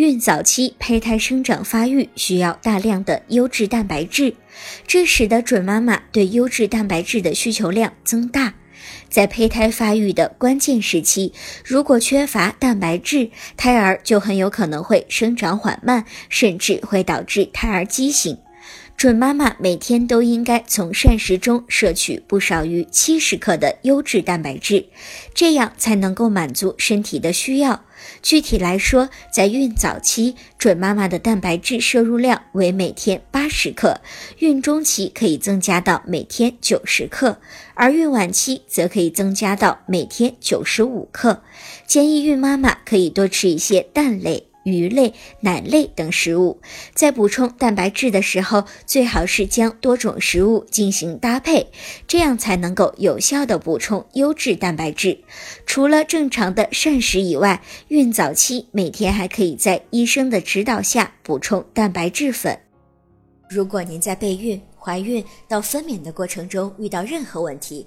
孕早期胚胎生长发育需要大量的优质蛋白质，这使得准妈妈对优质蛋白质的需求量增大。在胚胎发育的关键时期，如果缺乏蛋白质，胎儿就很有可能会生长缓慢，甚至会导致胎儿畸形。准妈妈每天都应该从膳食中摄取不少于七十克的优质蛋白质，这样才能够满足身体的需要。具体来说，在孕早期，准妈妈的蛋白质摄入量为每天八十克，孕中期可以增加到每天九十克，而孕晚期则可以增加到每天九十五克。建议孕妈妈可以多吃一些蛋类。鱼类、奶类等食物，在补充蛋白质的时候，最好是将多种食物进行搭配，这样才能够有效的补充优质蛋白质。除了正常的膳食以外，孕早期每天还可以在医生的指导下补充蛋白质粉。如果您在备孕、怀孕到分娩的过程中遇到任何问题，